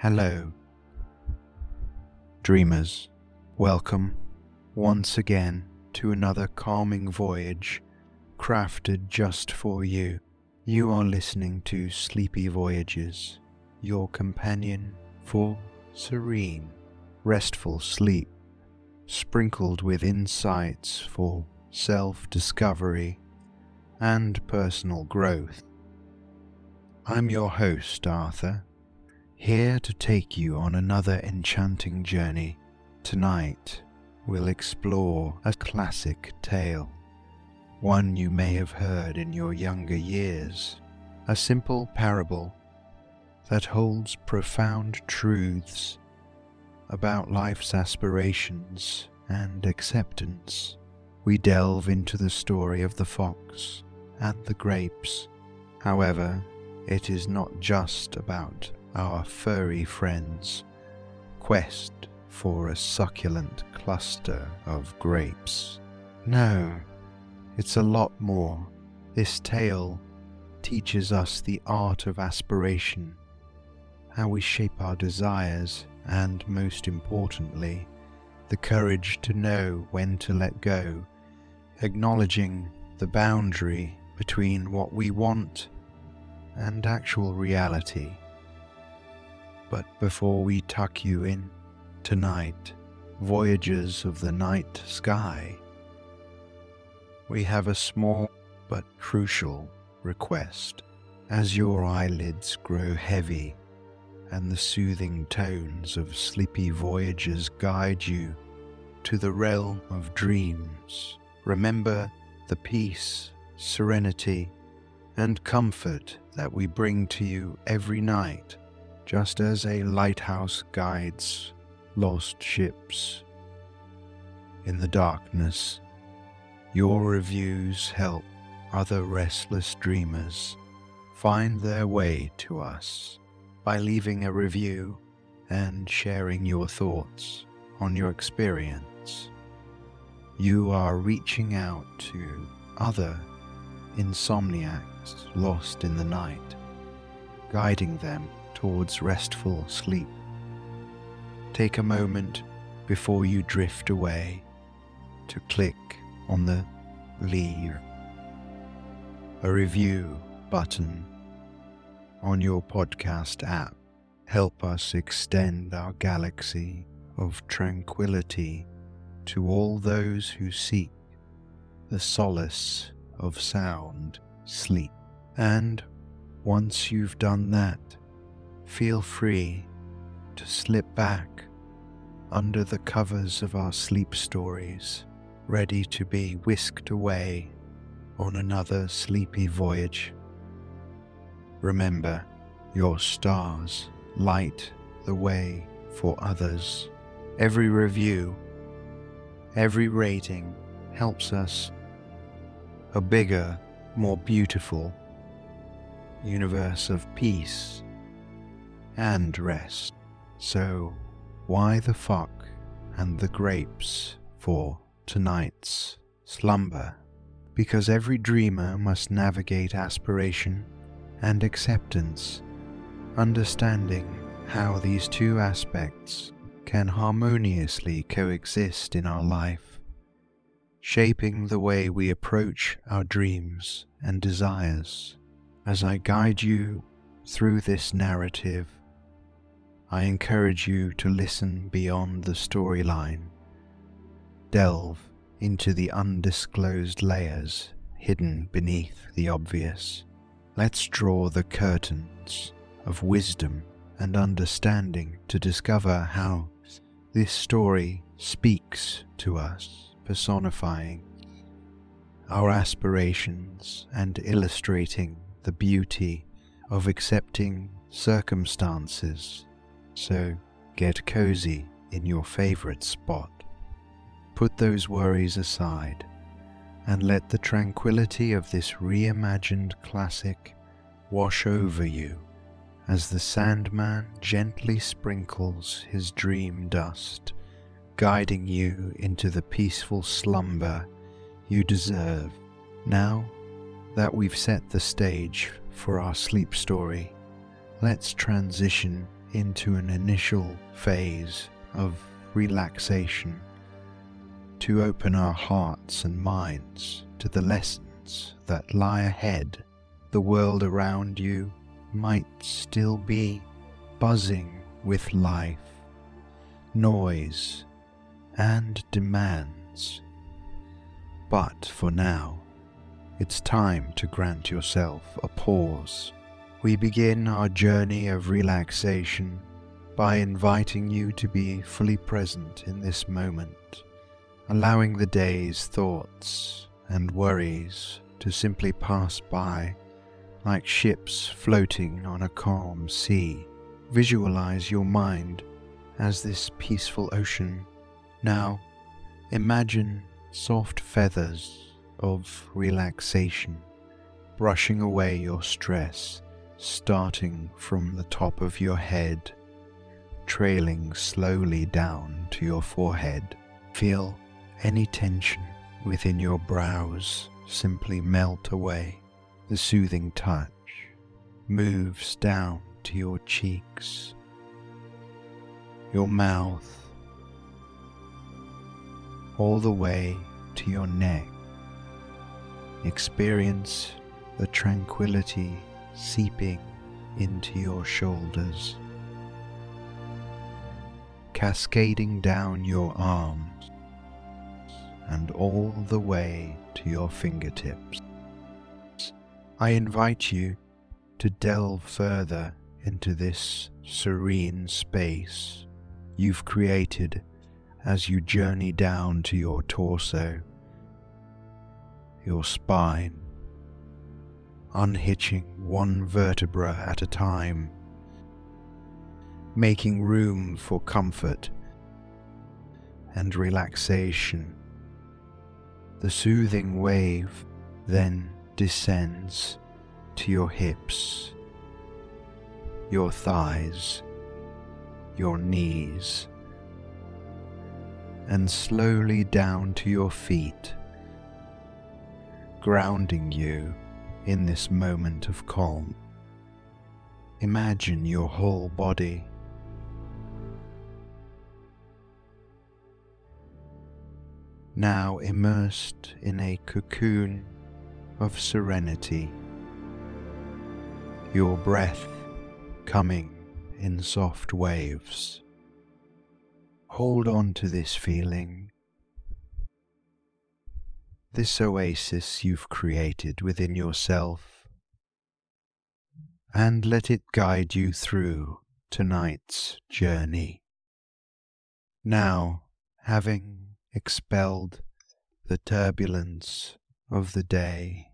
Hello, dreamers. Welcome once again to another calming voyage crafted just for you. You are listening to Sleepy Voyages, your companion for serene, restful sleep, sprinkled with insights for self discovery and personal growth. I'm your host, Arthur, here to take you on another enchanting journey. Tonight, we'll explore a classic tale, one you may have heard in your younger years, a simple parable that holds profound truths about life's aspirations and acceptance. We delve into the story of the fox and the grapes. However, it is not just about our furry friends' quest for a succulent cluster of grapes. No, it's a lot more. This tale teaches us the art of aspiration, how we shape our desires, and most importantly, the courage to know when to let go, acknowledging the boundary between what we want and actual reality. But before we tuck you in tonight, voyagers of the night sky, we have a small but crucial request. As your eyelids grow heavy and the soothing tones of Sleepy Voyages guide you to the realm of dreams, remember the peace, serenity, and comfort that we bring to you every night just as a lighthouse guides lost ships. In the darkness, your reviews help other restless dreamers find their way to us by leaving a review and sharing your thoughts on your experience. You are reaching out to other insomniacs lost in the night, guiding them towards restful sleep. Take a moment before you drift away to click on the Leave a review button on your podcast app. Help us extend our galaxy of tranquility to all those who seek the solace of sound sleep. And once you've done that, feel free to slip back under the covers of our sleep stories, ready to be whisked away on another sleepy voyage. Remember, your stars light the way for others. Every review, every rating helps us a bigger, more beautiful universe of peace and rest. So, why the fox and the grapes for tonight's slumber? Because every dreamer must navigate aspiration and acceptance, understanding how these two aspects can harmoniously coexist in our life, shaping the way we approach our dreams and desires. As I guide you through this narrative, I encourage you to listen beyond the storyline, delve into the undisclosed layers hidden beneath the obvious. Let's draw the curtains of wisdom and understanding to discover how this story speaks to us, personifying our aspirations and illustrating the beauty of accepting circumstances so get cozy in your favorite spot. Put those worries aside and let the tranquility of this reimagined classic wash over you as the Sandman gently sprinkles his dream dust, guiding you into the peaceful slumber you deserve. Now that we've set the stage for our sleep story, let's transition into an initial phase of relaxation to open our hearts and minds to the lessons that lie ahead. The world around you might still be buzzing with life, noise, and demands. But for now, it's time to grant yourself a pause. We begin our journey of relaxation by inviting you to be fully present in this moment, allowing the day's thoughts and worries to simply pass by like ships floating on a calm sea. Visualize your mind as this peaceful ocean. Now, imagine soft feathers of relaxation brushing away your stress, starting from the top of your head, trailing slowly down to your forehead. Feel any tension within your brows simply melt away. The soothing touch moves down to your cheeks, your mouth, all the way to your neck. Experience the tranquility seeping into your shoulders, cascading down your arms and all the way to your fingertips. I invite you to delve further into this serene space you've created as you journey down to your torso, your spine, unhitching one vertebra at a time, making room for comfort and relaxation. The soothing wave then descends to your hips, your thighs, your knees, and slowly down to your feet, grounding you in this moment of calm. Imagine your whole body now immersed in a cocoon of serenity, your breath coming in soft waves. Hold on to this feeling, this oasis you've created within yourself, and let it guide you through tonight's journey. Now, having expelled the turbulence of the day,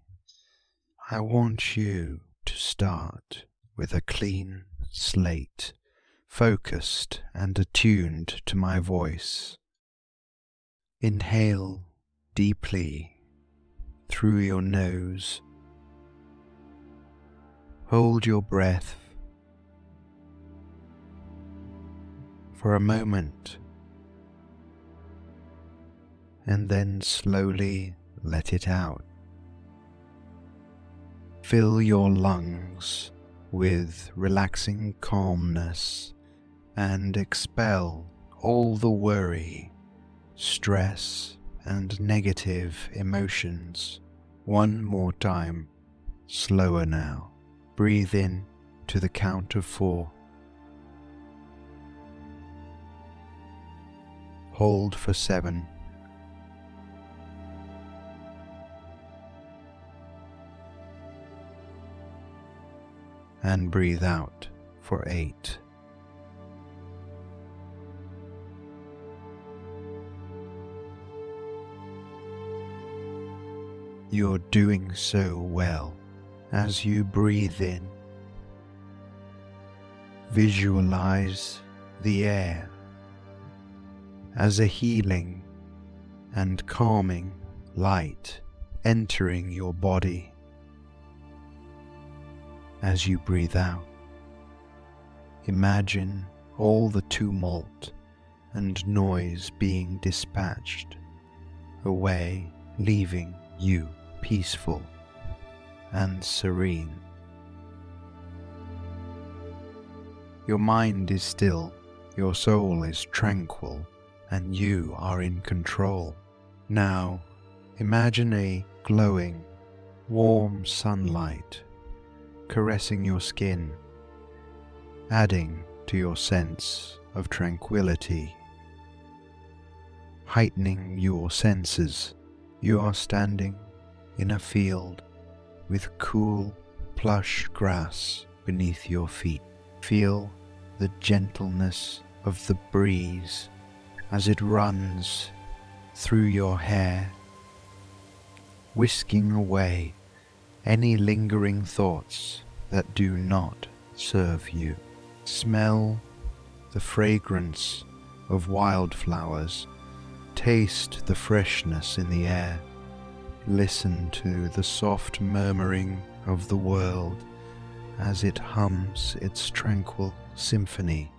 I want you to start with a clean slate, focused and attuned to my voice. Inhale deeply through your nose. Hold your breath for a moment and then slowly let it out. Fill your lungs with relaxing calmness and expel all the worry, stress, and negative emotions. One more time, slower now. Breathe in to the count of four. Hold for seven. and breathe out for eight. You're doing so well as you breathe in. Visualize the air as a healing and calming light entering your body as you breathe out. Imagine all the tumult and noise being dispatched away, leaving you peaceful and serene. Your mind is still, your soul is tranquil, and you are in control. Now, imagine a glowing, warm sunlight caressing your skin, adding to your sense of tranquility, heightening your senses. You are standing in a field with cool, plush grass beneath your feet. Feel the gentleness of the breeze as it runs through your hair, whisking away any lingering thoughts that do not serve you. Smell the fragrance of wildflowers, taste the freshness in the air, listen to the soft murmuring of the world as it hums its tranquil symphony.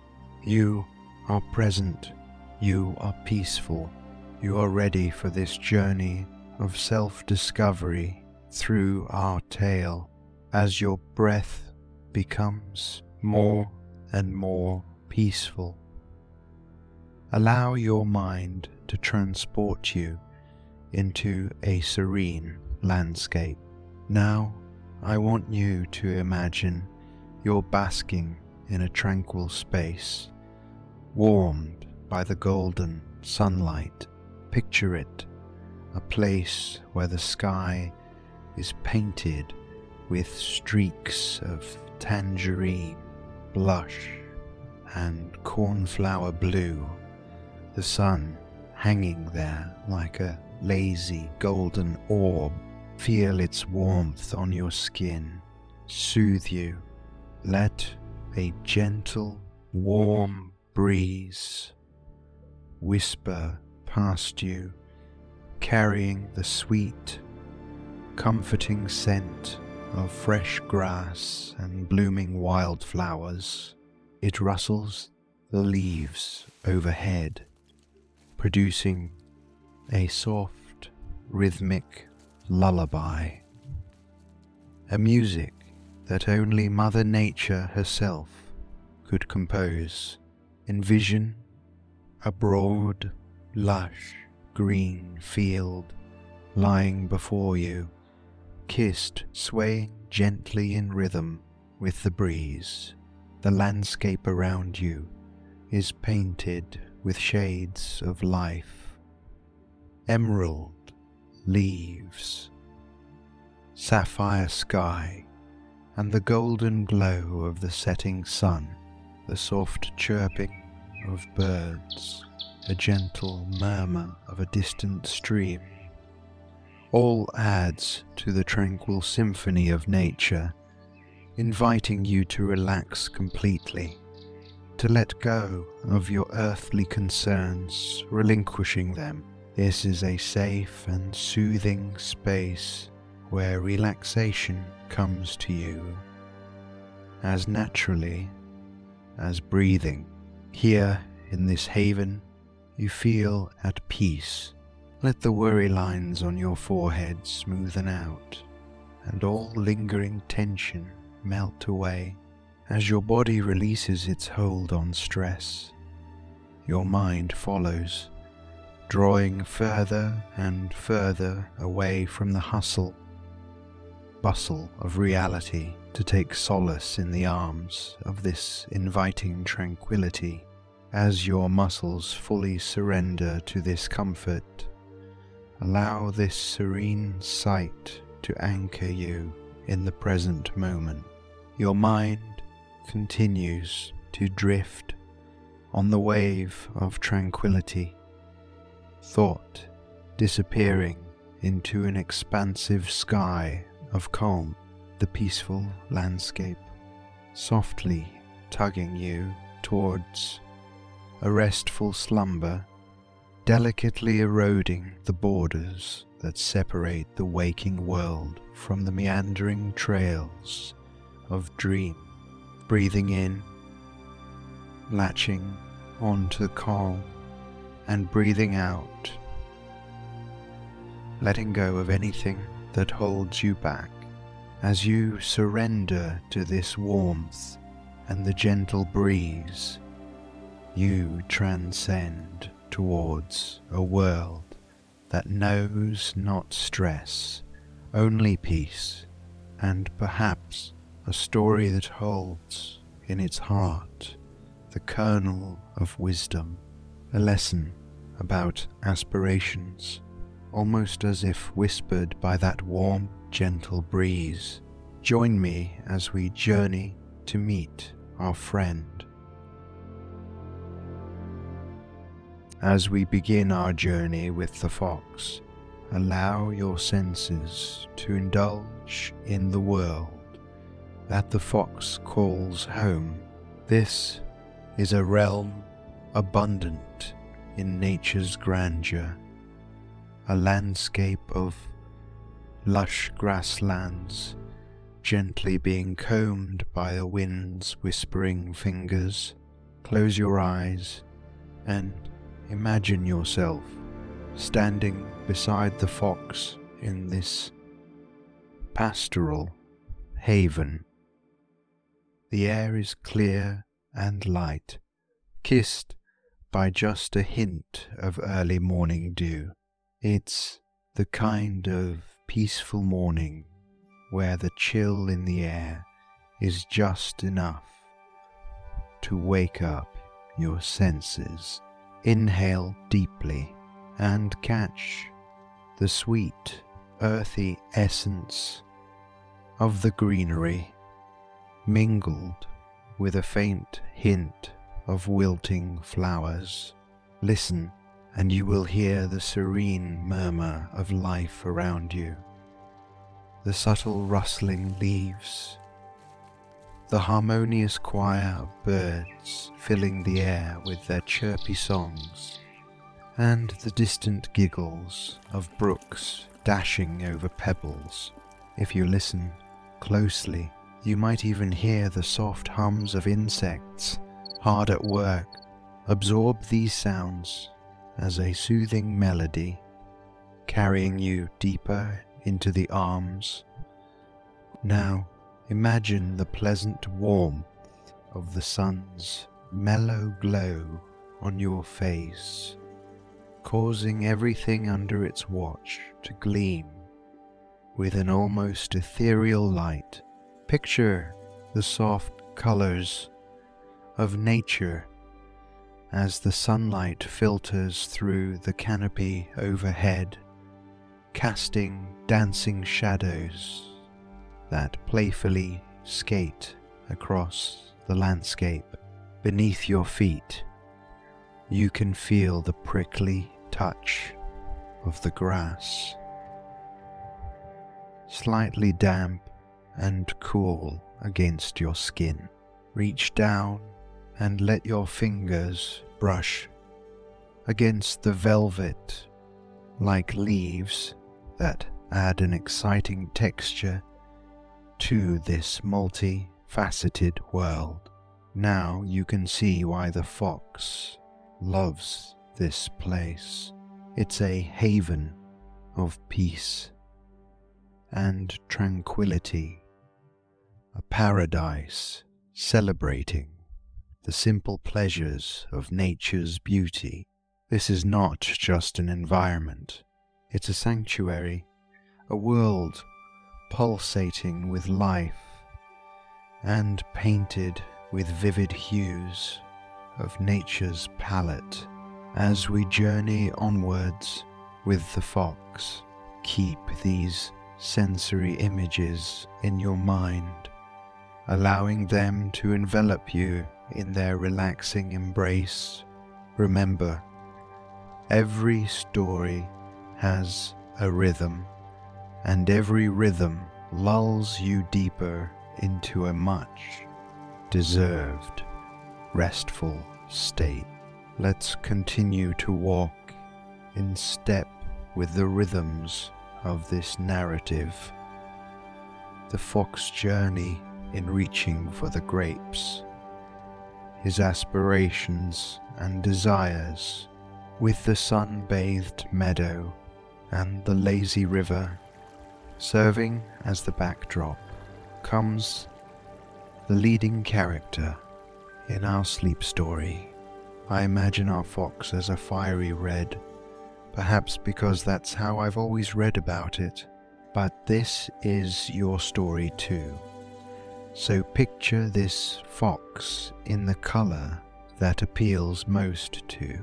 You are present, you are peaceful, you are ready for this journey of self discovery through our tale as your breath becomes more and more peaceful. Allow your mind to transport you into a serene landscape. Now I want you to imagine you're basking in a tranquil space, warmed by the golden sunlight. Picture it, a place where the sky is painted with streaks of tangerine, blush, and cornflower blue, the sun hanging there like a lazy golden orb. Feel its warmth on your skin, soothe you. Let a gentle, warm breeze whisper past you, carrying the sweet comforting scent of fresh grass and blooming wildflowers. It rustles the leaves overhead, producing a soft, rhythmic lullaby. A music that only Mother Nature herself could compose. Envision a broad, lush, green field lying before you kissed, swaying gently in rhythm with the breeze. The landscape around you is painted with shades of life. Emerald leaves, sapphire sky, and the golden glow of the setting sun, the soft chirping of birds, a gentle murmur of a distant stream all adds to the tranquil symphony of nature, inviting you to relax completely, to let go of your earthly concerns, relinquishing them. This is a safe and soothing space where relaxation comes to you as naturally as breathing. Here in this haven, you feel at peace let the worry lines on your forehead smoothen out, and all lingering tension melt away as your body releases its hold on stress. Your mind follows, drawing further and further away from the hustle, bustle of reality to take solace in the arms of this inviting tranquility as your muscles fully surrender to this comfort Allow this serene sight to anchor you in the present moment. Your mind continues to drift on the wave of tranquility, thought disappearing into an expansive sky of calm, the peaceful landscape softly tugging you towards a restful slumber delicately eroding the borders that separate the waking world from the meandering trails of dream, breathing in, latching onto calm, and breathing out, letting go of anything that holds you back as you surrender to this warmth and the gentle breeze, you transcend towards a world that knows not stress, only peace, and perhaps a story that holds in its heart the kernel of wisdom, a lesson about aspirations, almost as if whispered by that warm, gentle breeze. Join me as we journey to meet our friend. As we begin our journey with the fox, allow your senses to indulge in the world that the fox calls home. This is a realm abundant in nature's grandeur, a landscape of lush grasslands gently being combed by the wind's whispering fingers. Close your eyes and imagine yourself standing beside the fox in this pastoral haven. The air is clear and light, kissed by just a hint of early morning dew. It's the kind of peaceful morning where the chill in the air is just enough to wake up your senses. Inhale deeply and catch the sweet, earthy essence of the greenery mingled with a faint hint of wilting flowers. Listen, and you will hear the serene murmur of life around you, the subtle rustling leaves, the harmonious choir of birds filling the air with their chirpy songs, and the distant giggles of brooks dashing over pebbles. If you listen closely, you might even hear the soft hums of insects hard at work. Absorb these sounds as a soothing melody, carrying you deeper into the arms. Now imagine the pleasant warmth of the sun's mellow glow on your face, causing everything under its watch to gleam with an almost ethereal light Picture the soft colors of nature as the sunlight filters through the canopy overhead, casting dancing shadows that playfully skate across the landscape. Beneath your feet, you can feel the prickly touch of the grass, slightly damp and cool against your skin. Reach down and let your fingers brush against the velvet like leaves that add an exciting texture to this multi-faceted world. Now you can see why the fox loves this place. It's a haven of peace and tranquility a paradise celebrating the simple pleasures of nature's beauty. This is not just an environment, it's a sanctuary, a world pulsating with life and painted with vivid hues of nature's palette. As we journey onwards with the fox, keep these sensory images in your mind allowing them to envelop you in their relaxing embrace. Remember, every story has a rhythm, and every rhythm lulls you deeper into a much deserved, restful state. Let's continue to walk in step with the rhythms of this narrative. The fox journey in reaching for the grapes, his aspirations and desires, with the sun-bathed meadow and the lazy river serving as the backdrop, comes the leading character in our sleep story. I imagine our fox as a fiery red, perhaps because that's how I've always read about it. But this is your story too. So picture this fox in the colour that appeals most to.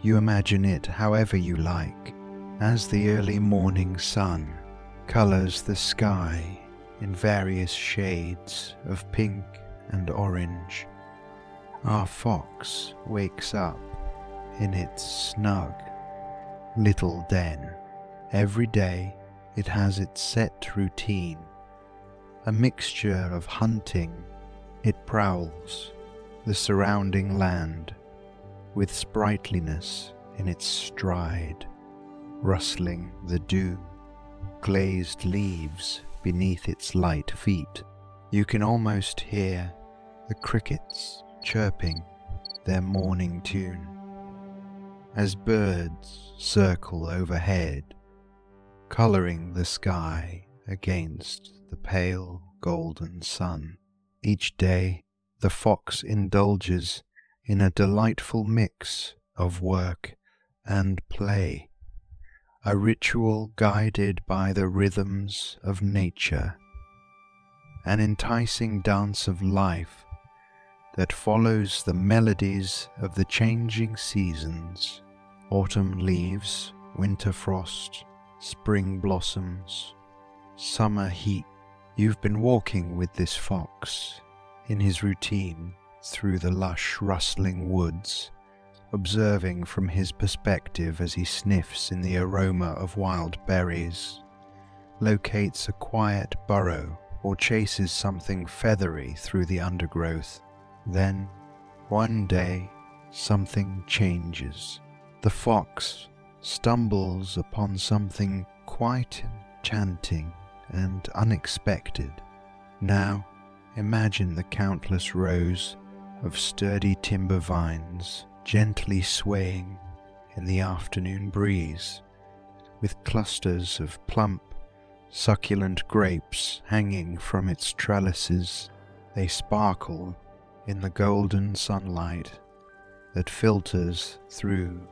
You imagine it however you like, as the early morning sun colours the sky in various shades of pink and orange. Our fox wakes up in its snug little den. Every day it has its set routine, a mixture of hunting. It prowls the surrounding land with sprightliness in its stride, rustling the dew, glazed leaves beneath its light feet. You can almost hear the crickets chirping their morning tune as birds circle overhead, colouring the sky against the pale golden sun. Each day the fox indulges in a delightful mix of work and play, a ritual guided by the rhythms of nature, an enticing dance of life that follows the melodies of the changing seasons autumn leaves, winter frost, spring blossoms, summer heat. You've been walking with this fox in his routine through the lush, rustling woods, observing from his perspective as he sniffs in the aroma of wild berries, locates a quiet burrow, or chases something feathery through the undergrowth. Then, one day, something changes. The fox stumbles upon something quite enchanting and unexpected. Now, imagine the countless rows of sturdy timber vines gently swaying in the afternoon breeze, with clusters of plump, succulent grapes hanging from its trellises. They sparkle in the golden sunlight that filters through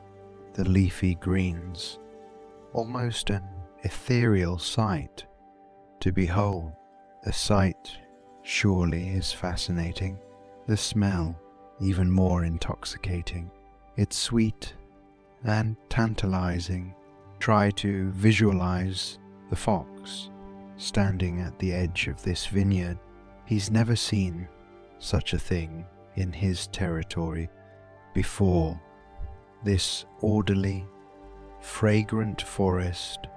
the leafy greens, almost an ethereal sight to behold. The sight surely is fascinating, the smell even more intoxicating. It's sweet and tantalizing. Try to visualize the fox standing at the edge of this vineyard. He's never seen such a thing in his territory before. This orderly, fragrant forest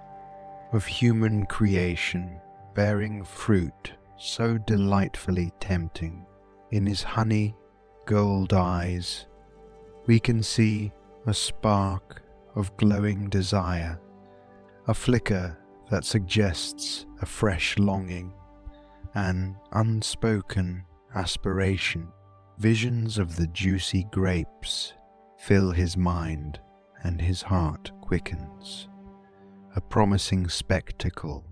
of human creation bearing fruit so delightfully tempting. In his honey gold eyes, we can see a spark of glowing desire, a flicker that suggests a fresh longing, an unspoken aspiration. Visions of the juicy grapes fill his mind and his heart quickens, a promising spectacle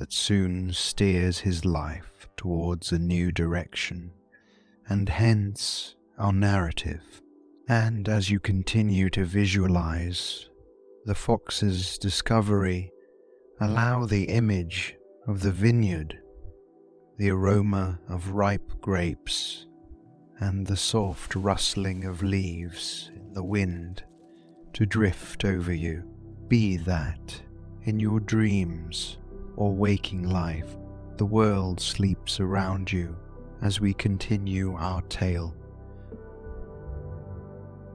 that soon steers his life towards a new direction, and hence our narrative. And as you continue to visualize the fox's discovery, allow the image of the vineyard, the aroma of ripe grapes, and the soft rustling of leaves in the wind to drift over you. Be that in your dreams or waking life, the world sleeps around you as we continue our tale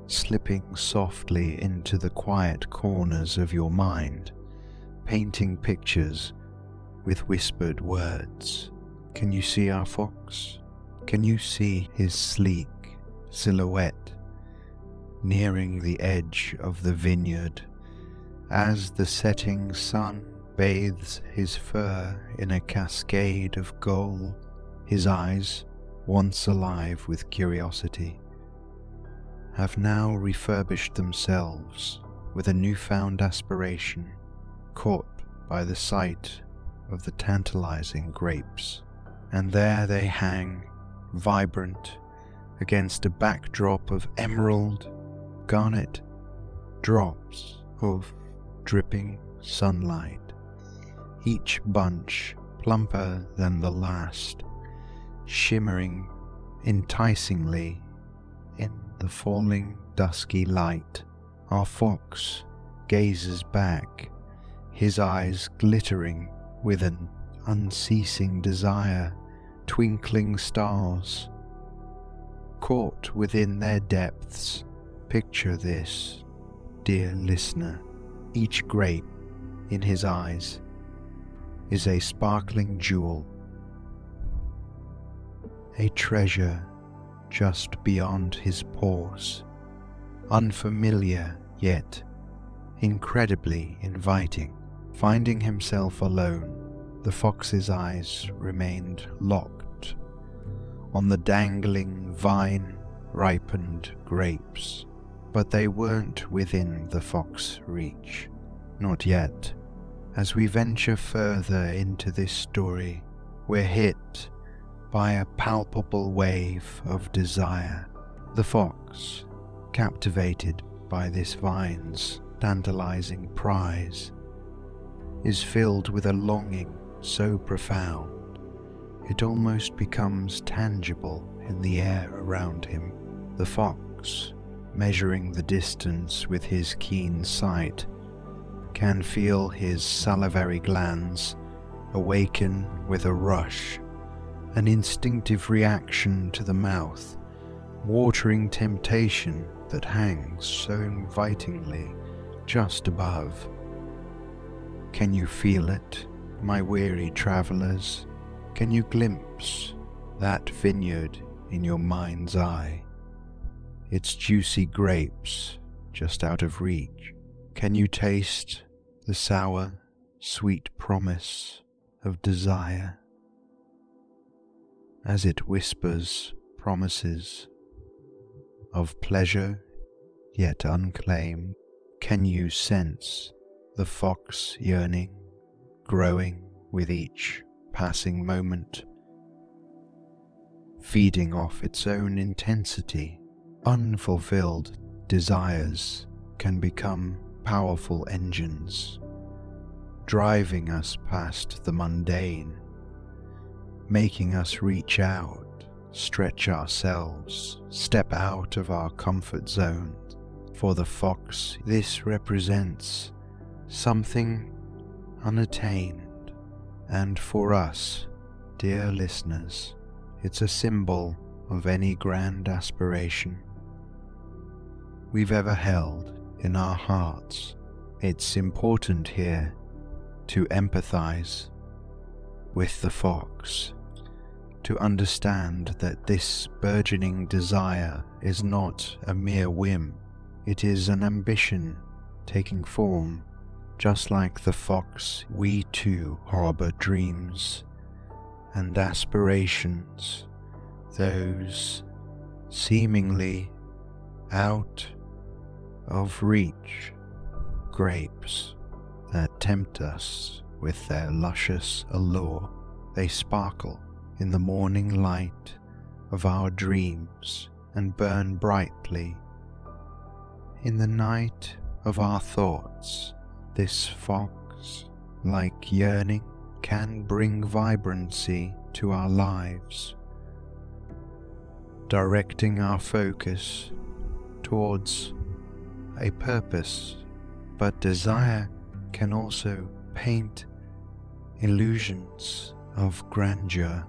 slipping softly into the quiet corners of your mind, painting pictures with whispered words. Can you see our fox? Can you see his sleek silhouette nearing the edge of the vineyard as the setting sun bathes his fur in a cascade of gold, his eyes, once alive with curiosity, have now refurbished themselves with a newfound aspiration, caught by the sight of the tantalizing grapes, and there they hang, vibrant, against a backdrop of emerald, garnet, drops of dripping sunlight, each bunch plumper than the last, shimmering enticingly in the falling dusky light. Our fox gazes back, his eyes glittering with an unceasing desire, twinkling stars. Caught within their depths, picture this, dear listener. Each grape in his eyes is a sparkling jewel, a treasure just beyond his paws, unfamiliar yet incredibly inviting. Finding himself alone, the fox's eyes remained locked on the dangling vine ripened grapes, but they weren't within the fox reach. Not yet. As we venture further into this story, we're hit by a palpable wave of desire. The fox, captivated by this vine's tantalizing prize, is filled with a longing so profound it almost becomes tangible in the air around him. The fox, measuring the distance with his keen sight, can feel his salivary glands awaken with a rush, an instinctive reaction to the mouth, watering temptation that hangs so invitingly just above. Can you feel it, my weary travellers? Can you glimpse that vineyard in your mind's eye? Its juicy grapes just out of reach. Can you taste the sour, sweet promise of desire as it whispers promises of pleasure yet unclaimed? Can you sense the fox yearning growing with each passing moment, feeding off its own intensity? Unfulfilled desires can become powerful engines, driving us past the mundane, making us reach out, stretch ourselves, step out of our comfort zone. For the fox, this represents something unattained, and for us, dear listeners, it's a symbol of any grand aspiration we've ever held in our hearts. It's important here to empathize with the fox, to understand that this burgeoning desire is not a mere whim it is an ambition taking form. Just like the fox, we too harbor dreams and aspirations, those seemingly out of reach grapes that tempt us with their luscious allure. They sparkle in the morning light of our dreams and burn brightly in the night of our thoughts, this fox, like yearning, can bring vibrancy to our lives, directing our focus towards a purpose, but desire can also paint illusions of grandeur,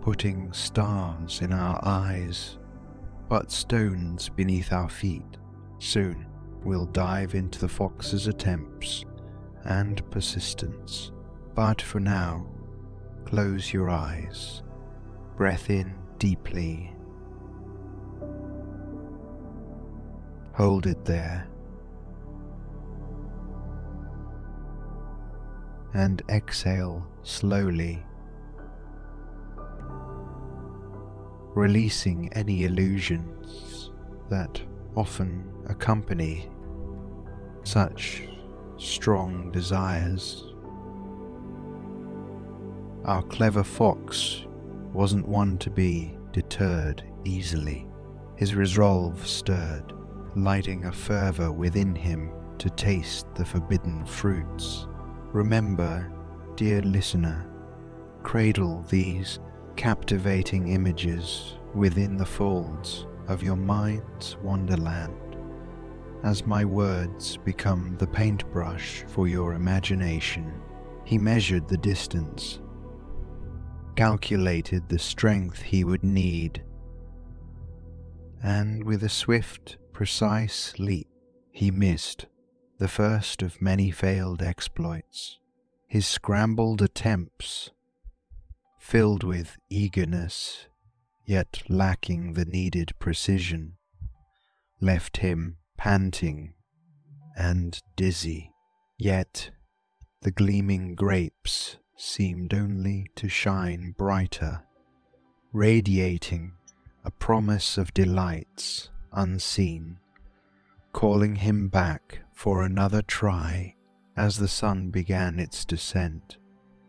putting stars in our eyes, but stones beneath our feet. Soon, we'll dive into the fox's attempts and persistence. But for now, close your eyes, breath in deeply, hold it there, and exhale slowly, releasing any illusions that often accompany such strong desires. Our clever fox wasn't one to be deterred easily. His resolve stirred, lighting a fervour within him to taste the forbidden fruits. Remember, dear listener, cradle these captivating images within the folds of your mind's wonderland as my words become the paintbrush for your imagination. He measured the distance, calculated the strength he would need, and with a swift, precise leap, he missed the first of many failed exploits. His scrambled attempts, filled with eagerness, yet lacking the needed precision, left him panting and dizzy. Yet the gleaming grapes seemed only to shine brighter, radiating a promise of delights unseen, calling him back for another try as the sun began its descent,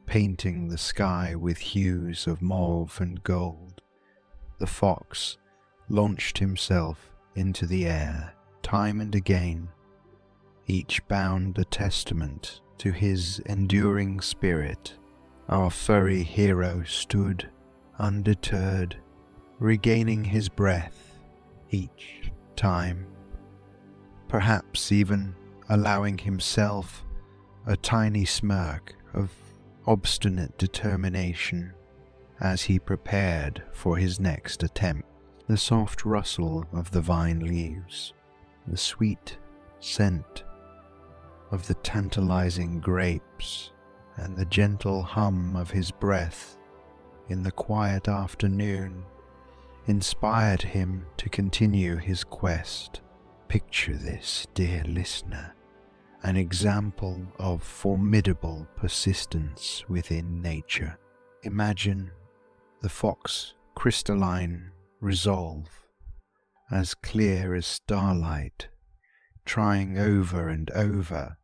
painting the sky with hues of mauve and gold. The fox launched himself into the air time and again, each bound a testament to his enduring spirit. Our furry hero stood undeterred, regaining his breath each time, perhaps even allowing himself a tiny smirk of obstinate determination as he prepared for his next attempt. The soft rustle of the vine leaves the sweet scent of the tantalizing grapes and the gentle hum of his breath in the quiet afternoon inspired him to continue his quest. Picture this, dear listener, an example of formidable persistence within nature. Imagine the fox crystalline resolve as clear as starlight, trying over and over,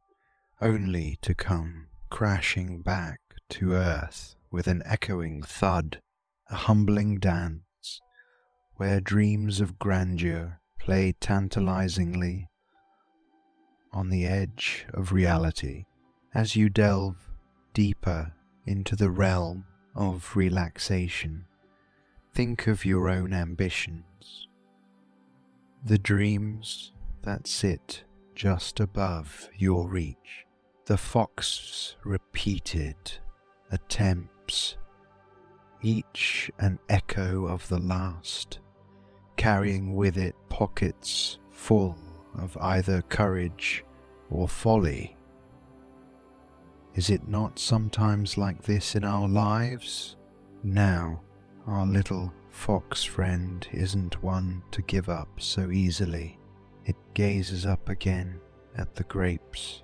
only to come crashing back to earth with an echoing thud, a humbling dance, where dreams of grandeur play tantalizingly on the edge of reality as you delve deeper into the realm of relaxation. Think of your own ambitions, the dreams that sit just above your reach, the fox's repeated attempts, each an echo of the last, carrying with it pockets full of either courage or folly. Is it not sometimes like this in our lives? Now, our little fox friend isn't one to give up so easily. It gazes up again at the grapes,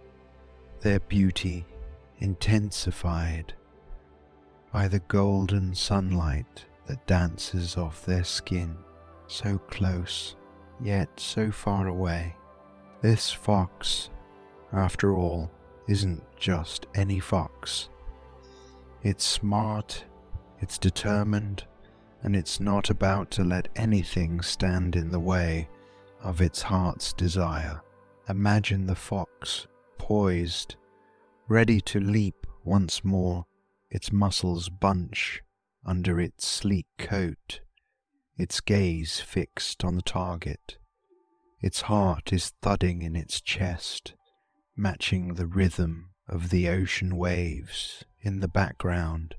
their beauty intensified by the golden sunlight that dances off their skin, so close, yet so far away. This fox, after all, isn't just any fox. It's smart, it's determined, and it's not about to let anything stand in the way of its heart's desire. Imagine the fox poised, ready to leap once more, its muscles bunch under its sleek coat, its gaze fixed on the target. Its heart is thudding in its chest, matching the rhythm of the ocean waves in the background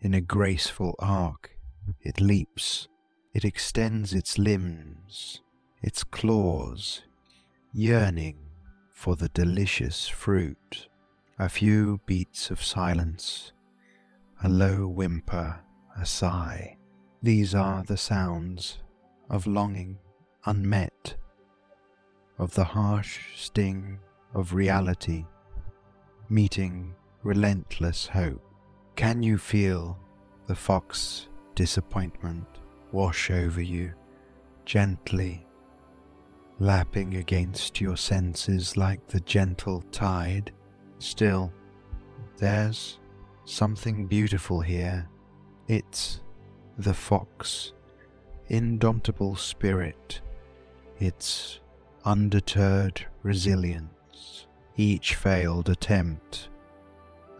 in a graceful arc it leaps, it extends its limbs, its claws, yearning for the delicious fruit. A few beats of silence, a low whimper, a sigh. These are the sounds of longing unmet, of the harsh sting of reality meeting relentless hope. Can you feel the fox disappointment wash over you gently, lapping against your senses like the gentle tide. Still, there's something beautiful here. It's the fox, indomitable spirit, its undeterred resilience. Each failed attempt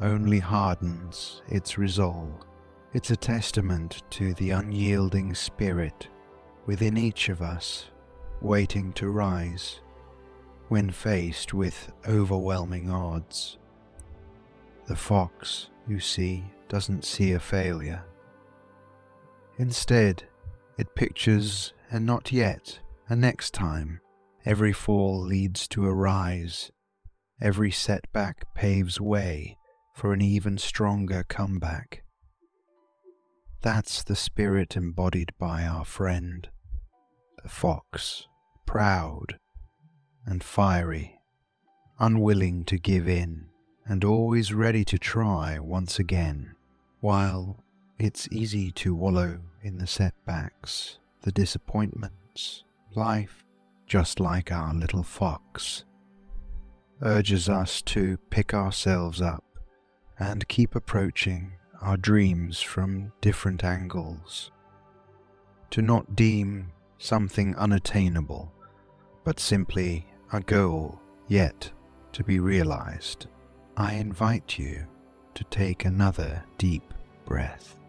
only hardens its resolve. It's a testament to the unyielding spirit within each of us, waiting to rise when faced with overwhelming odds. The fox, you see, doesn't see a failure. Instead, it pictures a not yet, a next time. Every fall leads to a rise. Every setback paves way for an even stronger comeback. That's the spirit embodied by our friend, the fox, proud and fiery, unwilling to give in, and always ready to try once again, while it's easy to wallow in the setbacks, the disappointments. Life, just like our little fox, urges us to pick ourselves up and keep approaching our dreams from different angles. To not deem something unattainable, but simply a goal yet to be realized, I invite you to take another deep breath.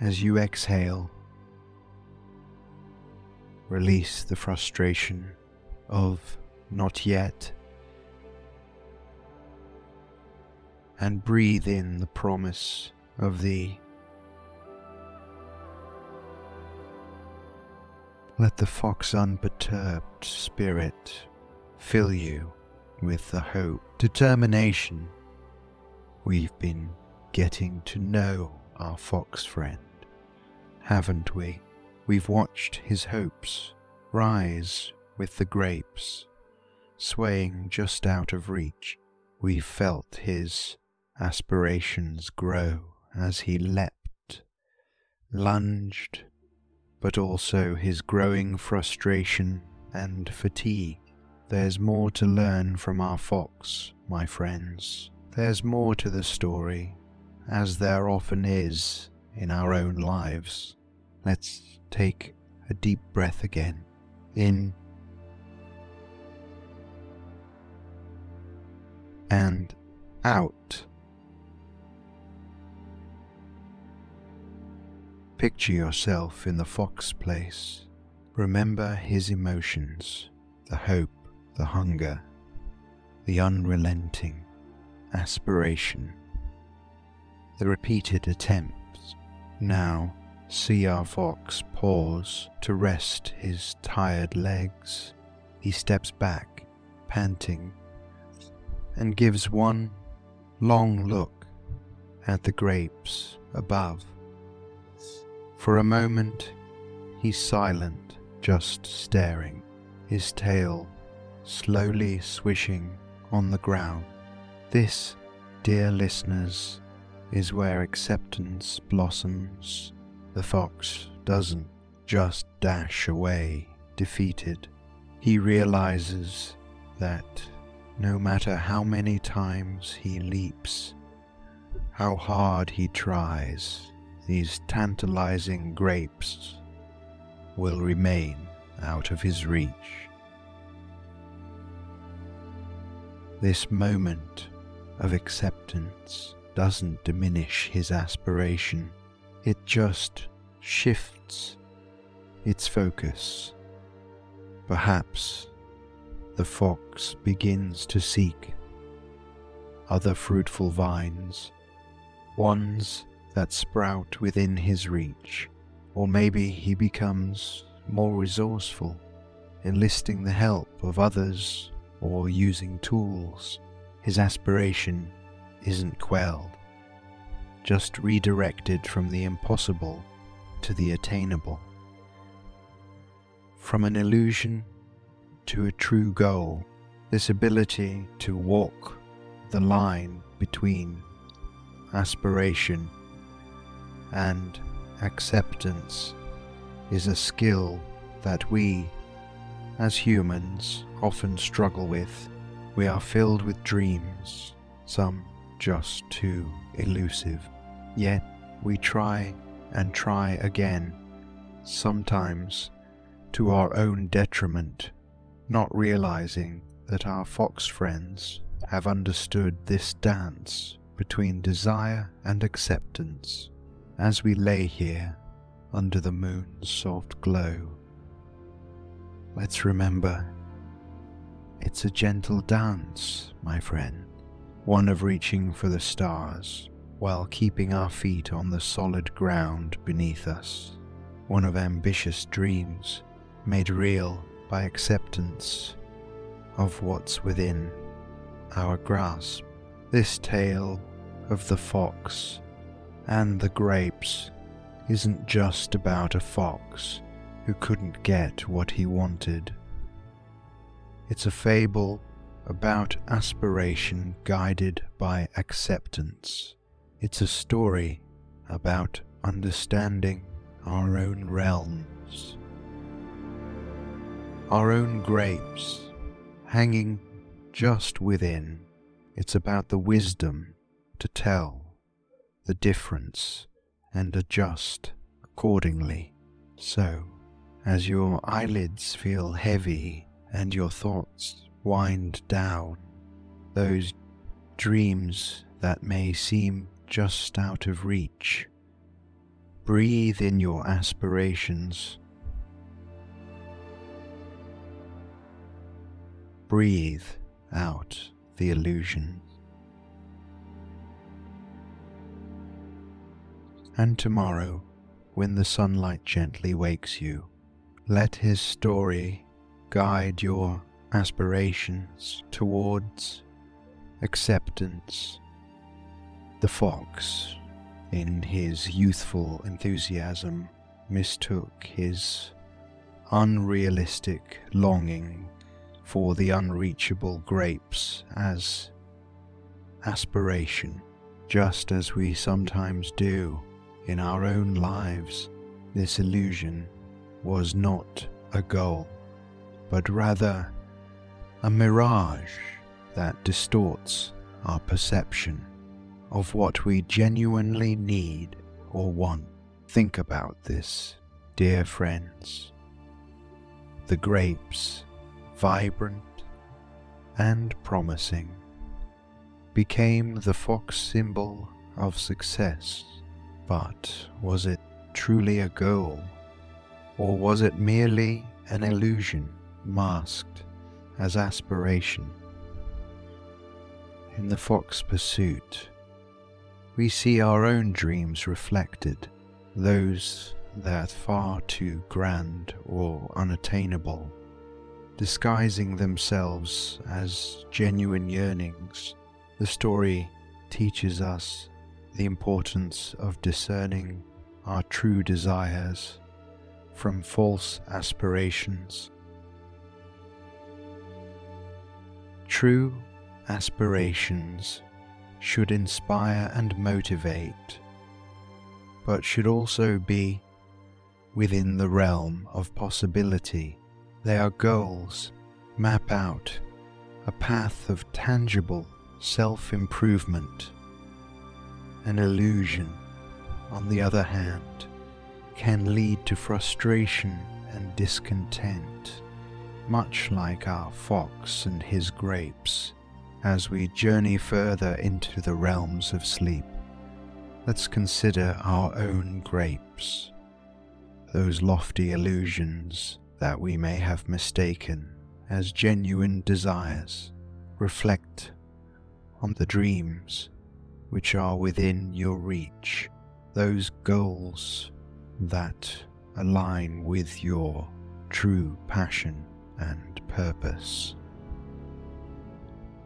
As you exhale, release the frustration of not yet and breathe in the promise of thee. Let the fox unperturbed spirit fill you with the hope, determination. We've been getting to know our fox friend, haven't we? We've watched his hopes rise with the grapes, swaying just out of reach. We've felt his aspirations grow as he leapt, lunged, but also his growing frustration and fatigue. There's more to learn from our fox, my friends. There's more to the story, as there often is in our own lives. Let's take a deep breath again. In and out. Picture yourself in the fox place. Remember his emotions, the hope, the hunger, the unrelenting aspiration, the repeated attempts. Now our fox pause to rest his tired legs. He steps back, panting, and gives one long look at the grapes above. For a moment, he's silent, just staring, his tail slowly swishing on the ground. This, dear listeners, is where acceptance blossoms. The fox doesn't just dash away defeated. He realizes that no matter how many times he leaps, how hard he tries, these tantalizing grapes will remain out of his reach. This moment of acceptance doesn't diminish his aspiration, it just shifts its focus. Perhaps the fox begins to seek other fruitful vines, ones that sprout within his reach, or maybe he becomes more resourceful, enlisting the help of others or using tools. His aspiration isn't quelled, just redirected from the impossible to the attainable. From an illusion to a true goal, this ability to walk the line between aspiration and acceptance is a skill that we, as humans, often struggle with. We are filled with dreams, some just too elusive. Yet we try and try again, sometimes to our own detriment, not realizing that our fox friends have understood this dance between desire and acceptance as we lay here under the moon's soft glow. Let's remember it's a gentle dance, my friend, one of reaching for the stars while keeping our feet on the solid ground beneath us, one of ambitious dreams made real by acceptance of what's within our grasp. This tale of the fox and the grapes isn't just about a fox who couldn't get what he wanted. It's a fable about aspiration guided by acceptance. It's a story about understanding our own realms, our own grapes hanging just within. It's about the wisdom to tell the difference and adjust accordingly. So, as your eyelids feel heavy and your thoughts wind down, those dreams that may seem just out of reach, breathe in your aspirations. Breathe out the illusion. And tomorrow, when the sunlight gently wakes you, let his story guide your aspirations towards acceptance. The fox, in his youthful enthusiasm, mistook his unrealistic longing for the unreachable grapes as aspiration, just as we sometimes do in our own lives. This illusion was not a goal, but rather a mirage that distorts our perception of what we genuinely need or want. Think about this, dear friends. The grapes vibrant and promising, became the fox symbol of success. But was it truly a goal? Or was it merely an illusion masked as aspiration? In the fox pursuit, we see our own dreams reflected, those that far too grand or unattainable disguising themselves as genuine yearnings, the story teaches us the importance of discerning our true desires from false aspirations. True aspirations should inspire and motivate, but should also be within the realm of possibility they are goals, map out a path of tangible self improvement. An illusion, on the other hand, can lead to frustration and discontent, much like our fox and his grapes, as we journey further into the realms of sleep. Let's consider our own grapes, those lofty illusions that we may have mistaken as genuine desires reflect on the dreams which are within your reach, those goals that align with your true passion and purpose.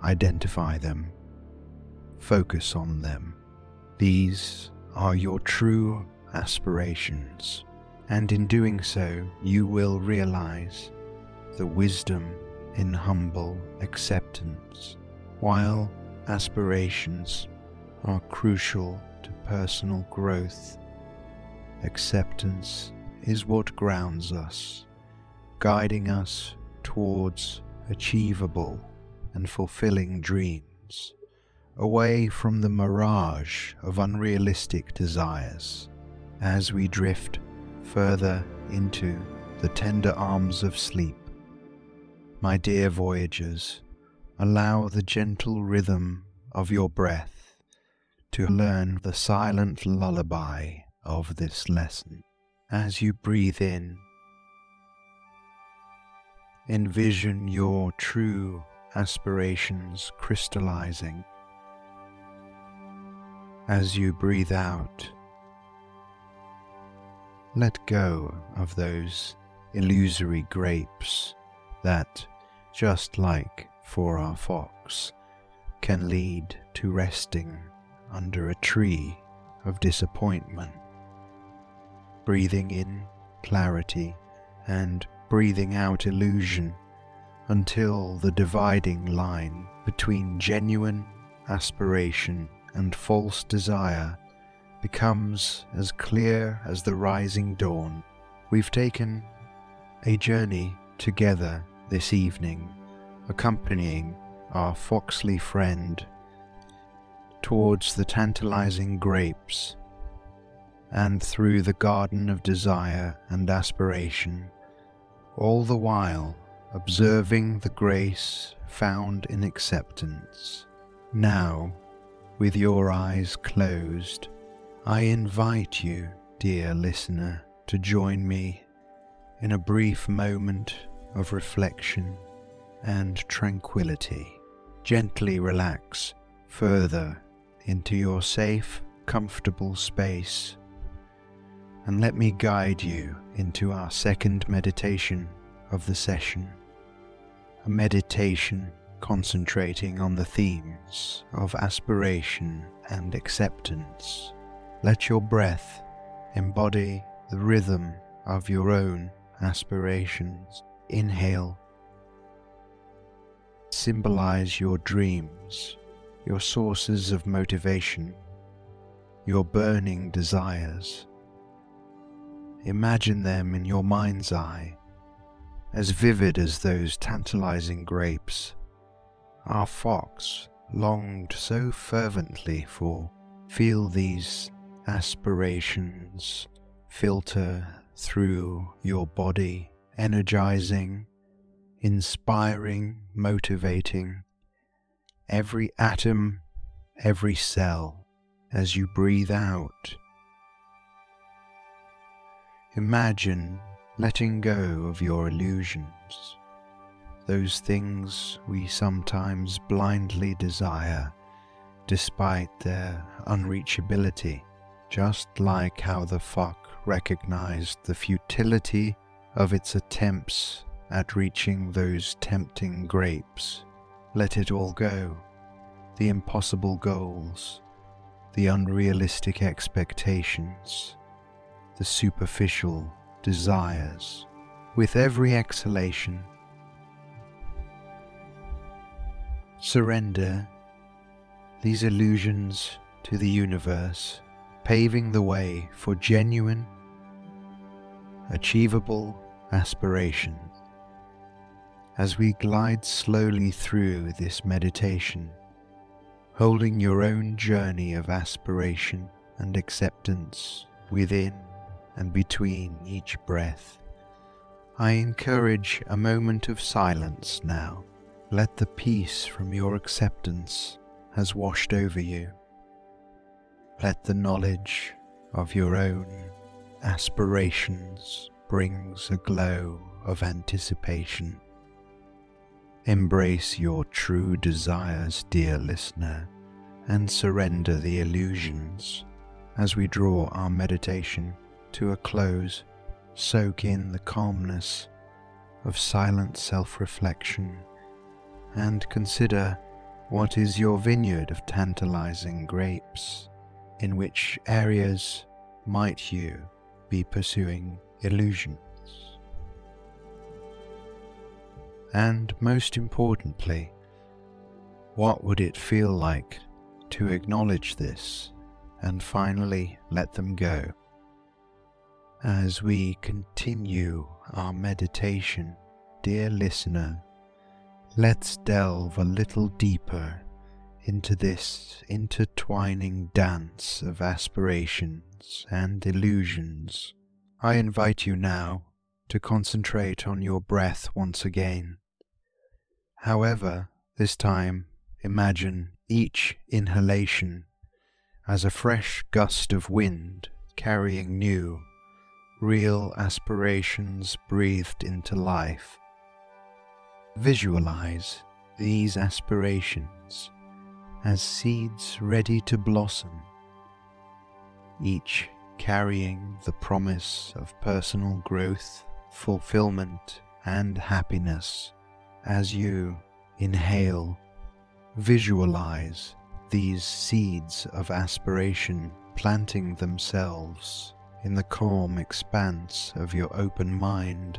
Identify them, focus on them. These are your true aspirations and in doing so, you will realize the wisdom in humble acceptance. While aspirations are crucial to personal growth, acceptance is what grounds us, guiding us towards achievable and fulfilling dreams away from the mirage of unrealistic desires as we drift further into the tender arms of sleep. My dear voyagers, allow the gentle rhythm of your breath to learn the silent lullaby of this lesson. As you breathe in, envision your true aspirations crystallizing. As you breathe out, let go of those illusory grapes that, just like for our fox, can lead to resting under a tree of disappointment. Breathing in clarity and breathing out illusion until the dividing line between genuine aspiration and false desire becomes as clear as the rising dawn. We've taken a journey together this evening, accompanying our Foxley friend towards the tantalizing grapes and through the garden of desire and aspiration, all the while observing the grace found in acceptance. Now, with your eyes closed, I invite you, dear listener, to join me in a brief moment of reflection and tranquility. Gently relax further into your safe, comfortable space and let me guide you into our second meditation of the session. A meditation concentrating on the themes of aspiration and acceptance. Let your breath embody the rhythm of your own aspirations. Inhale. Symbolize your dreams, your sources of motivation, your burning desires. Imagine them in your mind's eye, as vivid as those tantalizing grapes. Our fox longed so fervently for. Feel these aspirations filter through your body, energizing, inspiring, motivating every atom, every cell as you breathe out Imagine letting go of your illusions, those things we sometimes blindly desire despite their unreachability, just like how the fox recognized the futility of its attempts at reaching those tempting grapes. Let it all go. The impossible goals, the unrealistic expectations, the superficial desires with every exhalation. Surrender these illusions to the universe, paving the way for genuine, achievable aspiration. As we glide slowly through this meditation, holding your own journey of aspiration and acceptance within and between each breath. I encourage a moment of silence now. Let the peace from your acceptance has washed over you. Let the knowledge of your own aspirations brings a glow of anticipation. Embrace your true desires, dear listener, and surrender the illusions as we draw our meditation to a close, soak in the calmness of silent self reflection and consider what is your vineyard of tantalizing grapes, in which areas might you be pursuing illusions. And most importantly, what would it feel like to acknowledge this and finally let them go? As we continue our meditation, dear listener, let's delve a little deeper into this intertwining dance of aspirations and illusions, I invite you now to concentrate on your breath once again. However, this time imagine each inhalation as a fresh gust of wind carrying new, real aspirations breathed into life. Visualize these aspirations as seeds ready to blossom, each carrying the promise of personal growth, fulfillment, and happiness as you inhale. Visualize these seeds of aspiration planting themselves in the calm expanse of your open mind.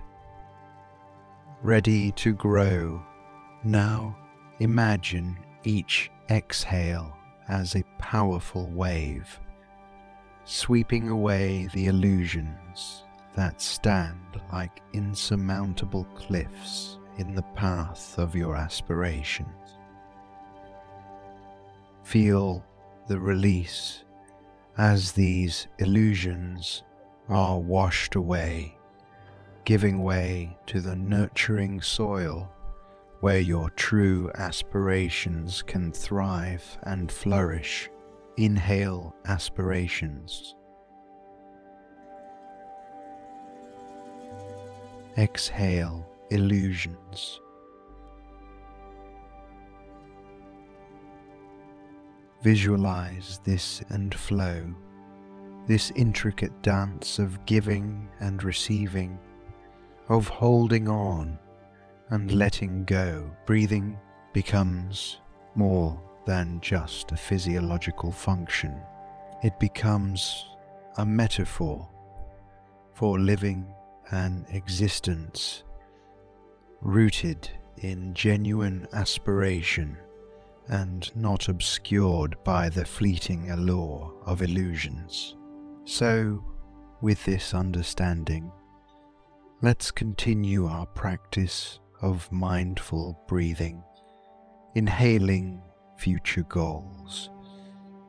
Ready to grow, now imagine each exhale as a powerful wave, sweeping away the illusions that stand like insurmountable cliffs in the path of your aspirations. Feel the release as these illusions are washed away, giving way to the nurturing soil where your true aspirations can thrive and flourish. Inhale aspirations. Exhale illusions. Visualize this and flow, this intricate dance of giving and receiving, of holding on and letting go. Breathing becomes more than just a physiological function. It becomes a metaphor for living an existence rooted in genuine aspiration and not obscured by the fleeting allure of illusions. So, with this understanding, let's continue our practice of mindful breathing, inhaling future goals,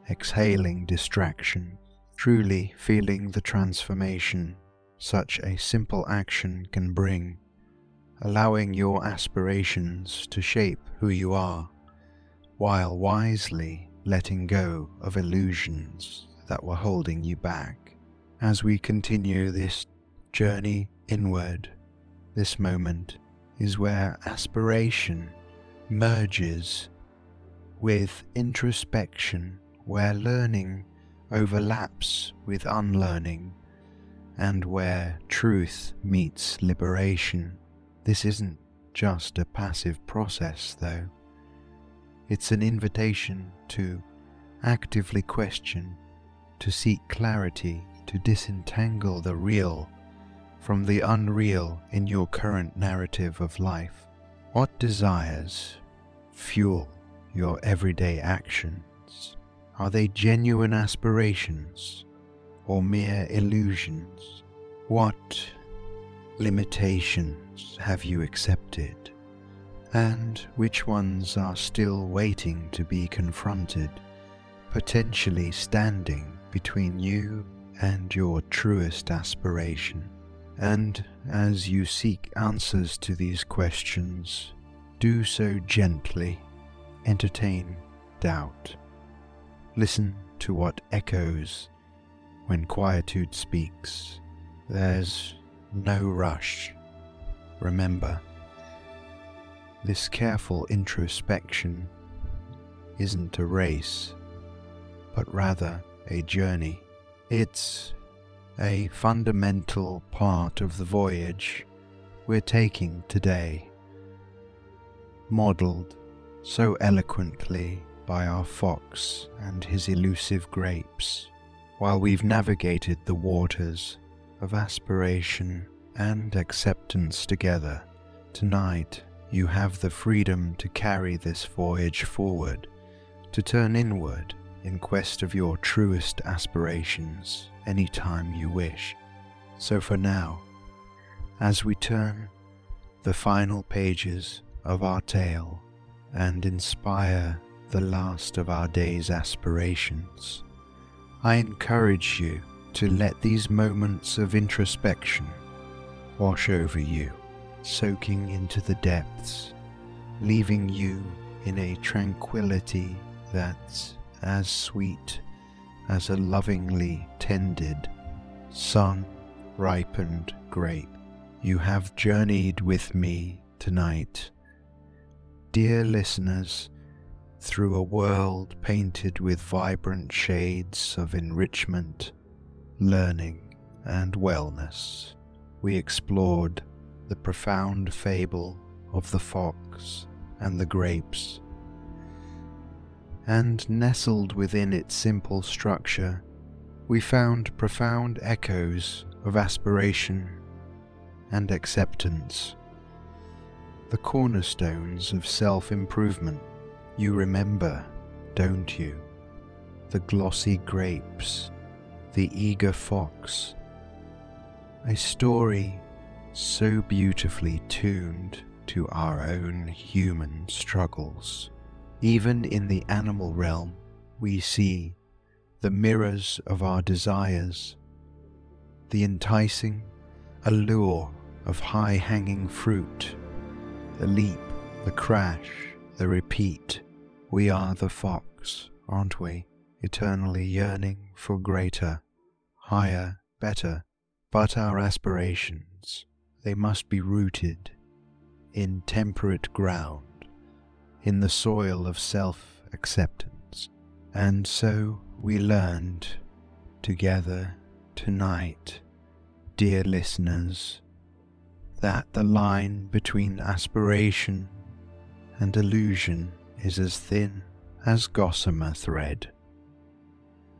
exhaling distraction, truly feeling the transformation such a simple action can bring, allowing your aspirations to shape who you are while wisely letting go of illusions that were holding you back. As we continue this journey inward, this moment is where aspiration merges with introspection, where learning overlaps with unlearning, and where truth meets liberation. This isn't just a passive process, though. It's an invitation to actively question, to seek clarity, to disentangle the real from the unreal in your current narrative of life. What desires fuel your everyday actions? Are they genuine aspirations or mere illusions? What limitations have you accepted? And which ones are still waiting to be confronted, potentially standing between you and your truest aspiration. And as you seek answers to these questions, do so gently, entertain doubt. Listen to what echoes when quietude speaks. There's no rush. Remember, this careful introspection isn't a race, but rather a journey. It's a fundamental part of the voyage we're taking today, modelled so eloquently by our fox and his elusive grapes, while we've navigated the waters of aspiration and acceptance together. Tonight, you have the freedom to carry this voyage forward, to turn inward in quest of your truest aspirations any time you wish. So for now, as we turn the final pages of our tale and inspire the last of our day's aspirations, I encourage you to let these moments of introspection wash over you, soaking into the depths, leaving you in a tranquility that's as sweet as a lovingly tended, sun ripened grape. You have journeyed with me tonight, dear listeners, through a world painted with vibrant shades of enrichment, learning, and wellness. We explored the profound fable of the fox and the grapes and nestled within its simple structure, we found profound echoes of aspiration and acceptance. The cornerstones of self improvement you remember, don't you? The glossy grapes, the eager fox, a story so beautifully tuned to our own human struggles. Even in the animal realm, we see the mirrors of our desires, the enticing allure of high hanging fruit, the leap, the crash, the repeat. We are the fox, aren't we? Eternally yearning for greater, higher, better. But our aspirations, they must be rooted in temperate ground in the soil of self acceptance. And so we learned together tonight, dear listeners, that the line between aspiration and illusion is as thin as gossamer thread,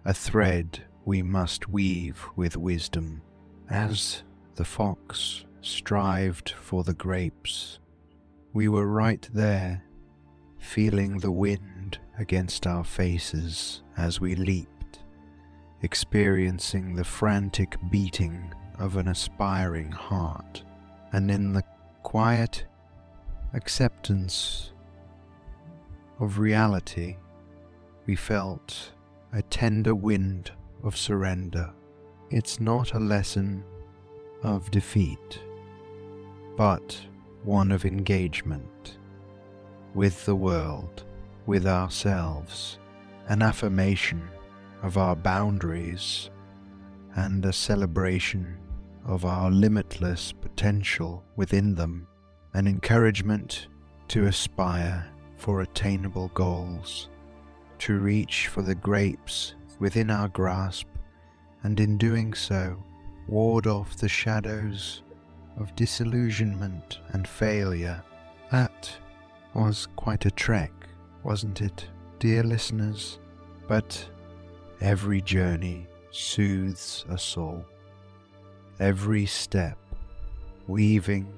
a thread we must weave with wisdom, as the fox strived for the grapes. We were right there feeling the wind against our faces as we leaped, experiencing the frantic beating of an aspiring heart, and in the quiet acceptance of reality, we felt a tender wind of surrender. It's not a lesson of defeat, but one of engagement with the world, with ourselves, an affirmation of our boundaries, and a celebration of our limitless potential within them, an encouragement to aspire for attainable goals, to reach for the grapes within our grasp, and in doing so, ward off the shadows of disillusionment and failure that was quite a trek, wasn't it, dear listeners? But every journey soothes a soul. Every step weaving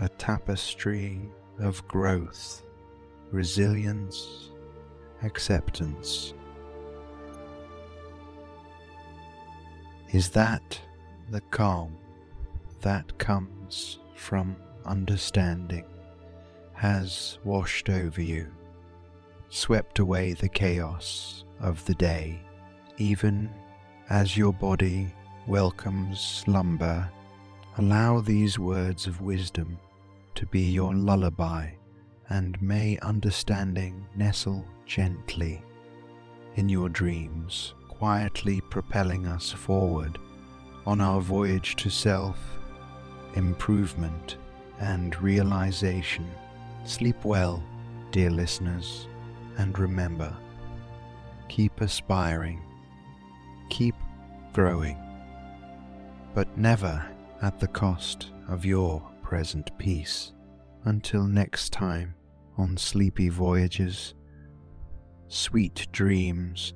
a tapestry of growth, resilience, acceptance. Is that the calm that comes from understanding? has washed over you, swept away the chaos of the day, even as your body welcomes slumber. Allow these words of wisdom to be your lullaby, and may understanding nestle gently in your dreams, quietly propelling us forward on our voyage to self improvement and realization. Sleep well, dear listeners, and remember keep aspiring, keep growing, but never at the cost of your present peace. Until next time on sleepy voyages, sweet dreams